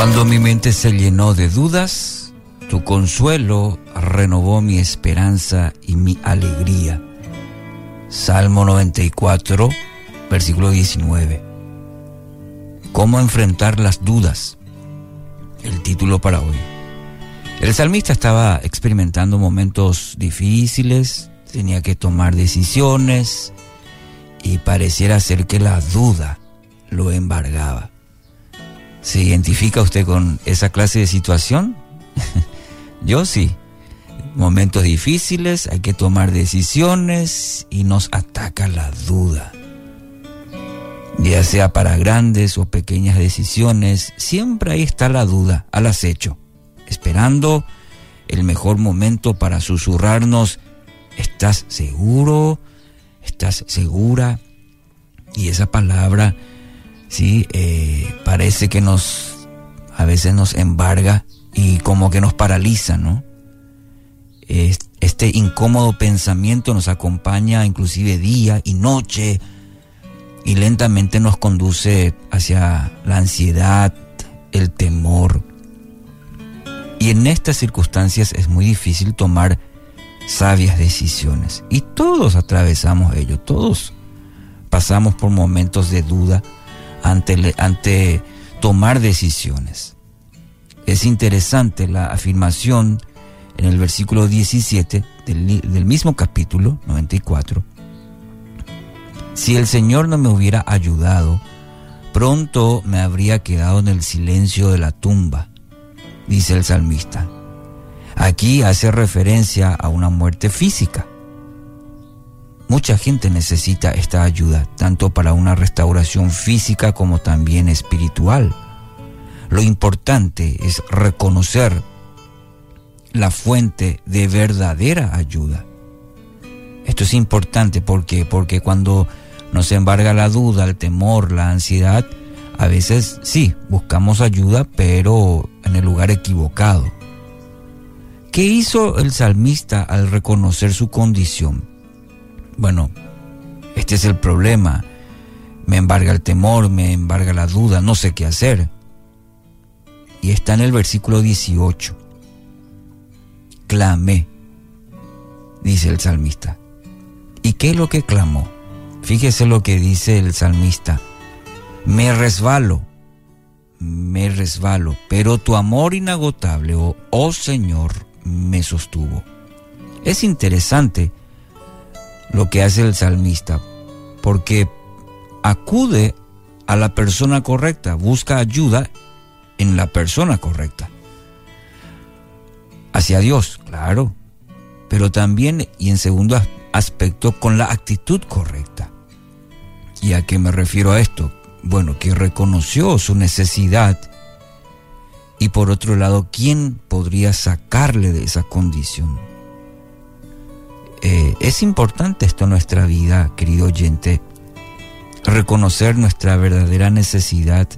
Cuando mi mente se llenó de dudas, tu consuelo renovó mi esperanza y mi alegría. Salmo 94, versículo 19. ¿Cómo enfrentar las dudas? El título para hoy. El salmista estaba experimentando momentos difíciles, tenía que tomar decisiones y pareciera ser que la duda lo embargaba. ¿Se identifica usted con esa clase de situación? Yo sí. Momentos difíciles, hay que tomar decisiones y nos ataca la duda. Ya sea para grandes o pequeñas decisiones, siempre ahí está la duda al acecho esperando el mejor momento para susurrarnos, ¿estás seguro? ¿Estás segura? Y esa palabra, sí, eh, parece que nos, a veces nos embarga y como que nos paraliza, ¿no? Este incómodo pensamiento nos acompaña inclusive día y noche y lentamente nos conduce hacia la ansiedad, el temor, y en estas circunstancias es muy difícil tomar sabias decisiones. Y todos atravesamos ello, todos pasamos por momentos de duda ante, tomar decisiones. Es interesante la afirmación en el versículo 17 del, del mismo capítulo 94. Si el Señor no me hubiera ayudado, pronto me habría quedado en el silencio de la tumba dice el salmista. Aquí hace referencia a una muerte física. Mucha gente necesita esta ayuda, tanto para una restauración física como también espiritual. Lo importante es reconocer la fuente de verdadera ayuda. Esto es importante porque porque cuando nos embarga la duda, el temor, la ansiedad, a veces sí, buscamos ayuda, pero en el lugar equivocado. ¿Qué hizo el salmista al reconocer su condición? Bueno, este es el problema. Me embarga el temor, me embarga la duda, no sé qué hacer. Y está en el versículo 18. Clamé, dice el salmista. ¿Y qué es lo que clamó? Fíjese lo que dice el salmista. Me resbalo me resbalo, pero tu amor inagotable, oh, oh, Señor, me sostuvo. Es interesante lo que hace el salmista, porque acude a la persona correcta, busca ayuda en la persona correcta. Hacia Dios, claro, pero también y en segundo aspecto con la actitud correcta. ¿Y a qué me refiero a esto? bueno, que reconoció su necesidad y por otro lado, ¿quién podría sacarle de esa condición? Es importante esto en nuestra vida, querido oyente, reconocer nuestra verdadera necesidad.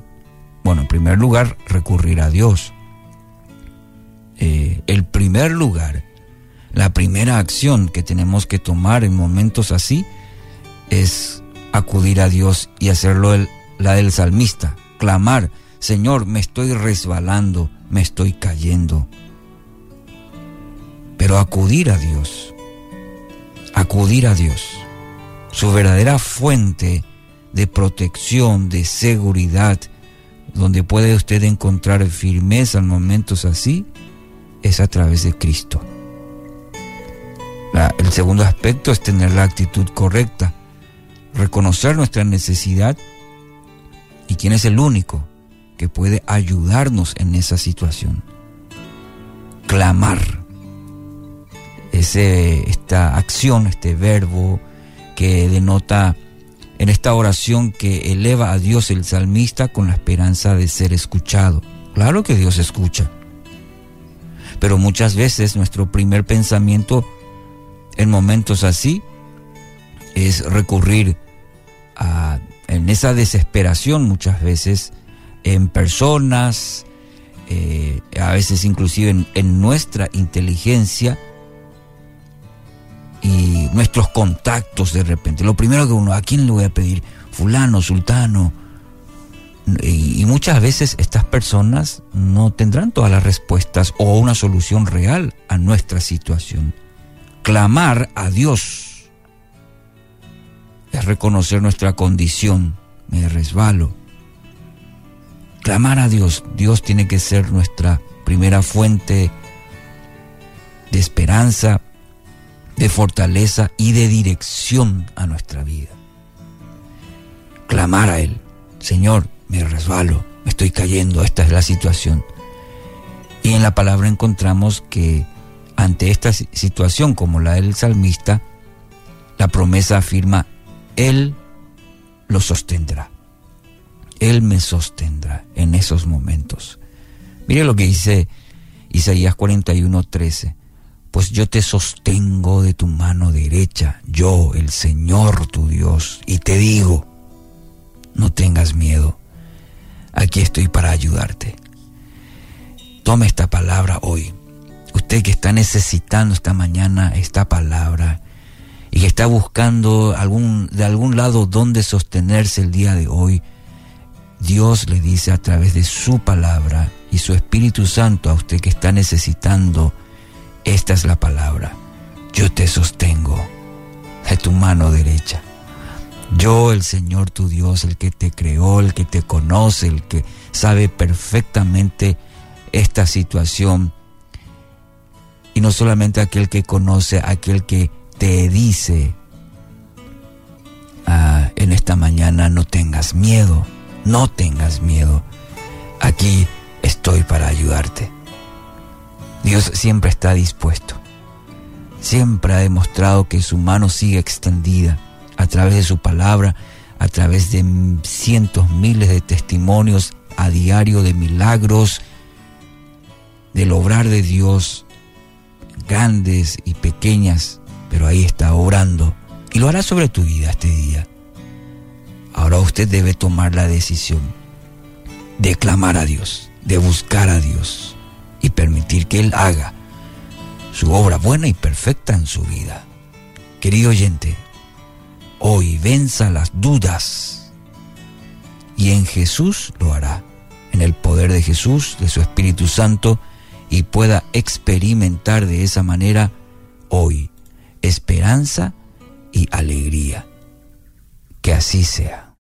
Bueno, en primer lugar, recurrir a Dios. Eh, el primer lugar, la primera acción que tenemos que tomar en momentos así es acudir a Dios y hacerlo el la del salmista, clamar, Señor, me estoy resbalando, me estoy cayendo. Pero acudir a Dios, acudir a Dios, su verdadera fuente de protección, de seguridad, donde puede usted encontrar firmeza en momentos así, es a través de Cristo. el segundo aspecto es tener la actitud correcta, reconocer nuestra necesidad ¿Y quién es el único que puede ayudarnos en esa situación? Clamar. Ese, esta acción, este verbo que denota en esta oración que eleva a Dios el salmista con la esperanza de ser escuchado. Claro que Dios escucha. Pero muchas veces nuestro primer pensamiento en momentos así es recurrir a en esa desesperación muchas veces en personas, eh, a veces inclusive en, nuestra inteligencia y nuestros contactos de repente. Lo primero que uno, ¿a quién le voy a pedir? Fulano, sultano. Y, muchas veces estas personas no tendrán todas las respuestas o una solución real a nuestra situación. Clamar a Dios es reconocer nuestra condición, me resbalo. Clamar a Dios, Dios tiene que ser nuestra primera fuente de esperanza, de fortaleza y de dirección a nuestra vida. Clamar a Él, Señor, me resbalo, me estoy cayendo, esta es la situación. Y en la palabra encontramos que ante esta situación como la del salmista, la promesa afirma, Él lo sostendrá. Él me sostendrá en esos momentos. Mire lo que dice Isaías 41, 13. Pues yo te sostengo de tu mano derecha, yo, el Señor tu Dios, y te digo, no tengas miedo, aquí estoy para ayudarte. Tome esta palabra hoy. Usted que está necesitando esta mañana esta palabra y que está buscando algún, de algún lado donde sostenerse el día de hoy, Dios le dice a través de su palabra y su Espíritu Santo a usted que está necesitando, esta es la palabra. Yo te sostengo de tu mano derecha. Yo, el Señor tu Dios, el que te creó, el que te conoce, el que sabe perfectamente esta situación. Y no solamente aquel que conoce, aquel que te dice ah, en esta mañana, no tengas miedo, no tengas miedo. Aquí estoy para ayudarte. Dios siempre está dispuesto. Siempre ha demostrado que su mano sigue extendida a través de su palabra, a través de cientos, miles de testimonios a diario de milagros, del obrar de Dios, grandes y pequeñas, pero ahí está obrando y lo hará sobre tu vida este día. Ahora usted debe tomar la decisión de clamar a Dios, de buscar a Dios permitir que Él haga su obra buena y perfecta en su vida. Querido oyente, hoy venza las dudas y en Jesús lo hará, en el poder de Jesús, de su Espíritu Santo, y pueda experimentar de esa manera hoy esperanza y alegría. Que así sea.